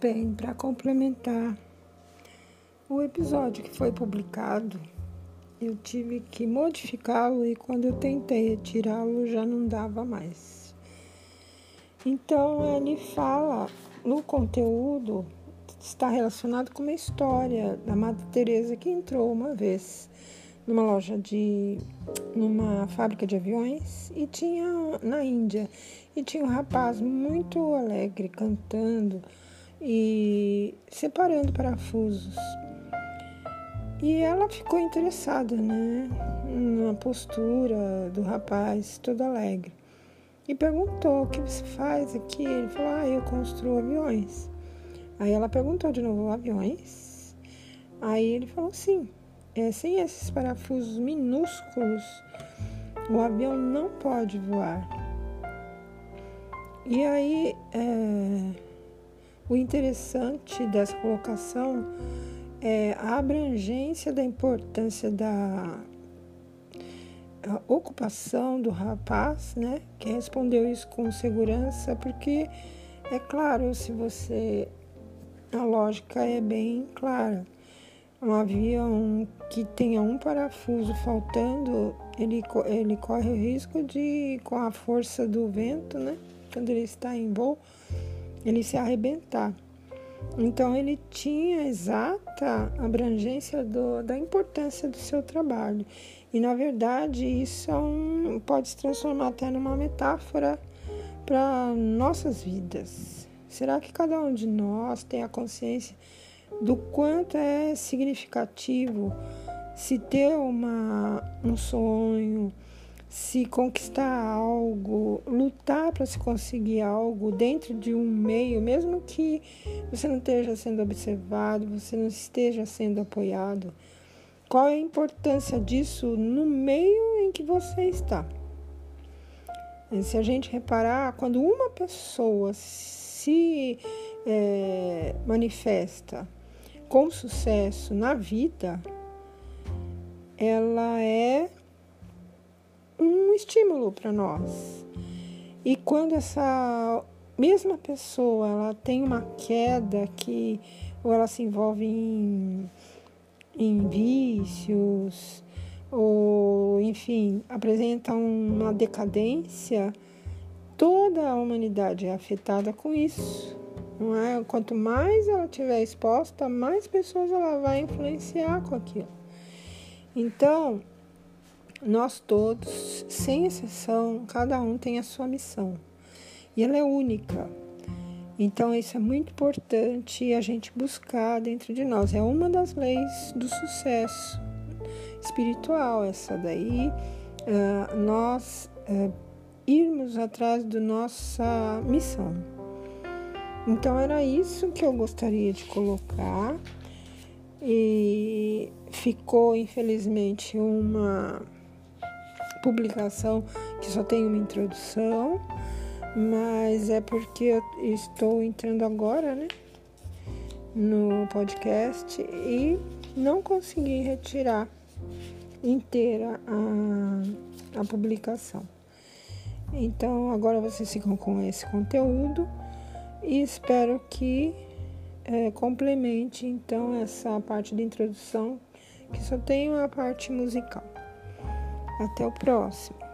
Bem, para complementar o episódio que foi publicado, eu tive que modificá-lo e quando eu tentei retirá-lo já não dava mais. Então ele fala no conteúdo está relacionado com uma história da Madre Teresa que entrou uma vez numa loja de numa fábrica de aviões e tinha na Índia e tinha um rapaz muito alegre cantando e separando parafusos. E ela ficou interessada, né, na postura do rapaz, todo alegre. E perguntou: "O que você faz aqui?" Ele falou: "Ah, eu construo aviões." Aí ela perguntou de novo: "Aviões?" Aí ele falou: "Sim. É, sem esses parafusos minúsculos, o avião não pode voar." E aí, é, o interessante dessa colocação é a abrangência da importância da ocupação do rapaz, né? Que respondeu isso com segurança, porque é claro, se você. A lógica é bem clara. Um avião que tenha um parafuso faltando, ele, ele corre o risco de, com a força do vento, né? Quando ele está em voo, ele se arrebentar. Então ele tinha exata abrangência do, da importância do seu trabalho. E na verdade isso é um, pode se transformar até numa metáfora para nossas vidas. Será que cada um de nós tem a consciência do quanto é significativo se ter uma, um sonho, se conquistar algo, lutar para se conseguir algo dentro de um meio, mesmo que você não esteja sendo observado, você não esteja sendo apoiado, qual é a importância disso no meio em que você está? Se a gente reparar, quando uma pessoa se é, manifesta com sucesso na vida, ela é estímulo para nós. E quando essa mesma pessoa ela tem uma queda que ou ela se envolve em, em vícios ou enfim apresenta uma decadência, toda a humanidade é afetada com isso. Não é? Quanto mais ela estiver exposta, mais pessoas ela vai influenciar com aquilo. Então, nós todos, sem exceção, cada um tem a sua missão. E ela é única. Então, isso é muito importante a gente buscar dentro de nós. É uma das leis do sucesso espiritual, essa daí. Uh, nós uh, irmos atrás da nossa missão. Então, era isso que eu gostaria de colocar. E ficou, infelizmente, uma publicação que só tem uma introdução, mas é porque eu estou entrando agora, né, no podcast e não consegui retirar inteira a, a publicação. Então agora vocês ficam com esse conteúdo e espero que é, complemente então essa parte de introdução que só tem uma parte musical. Até o próximo.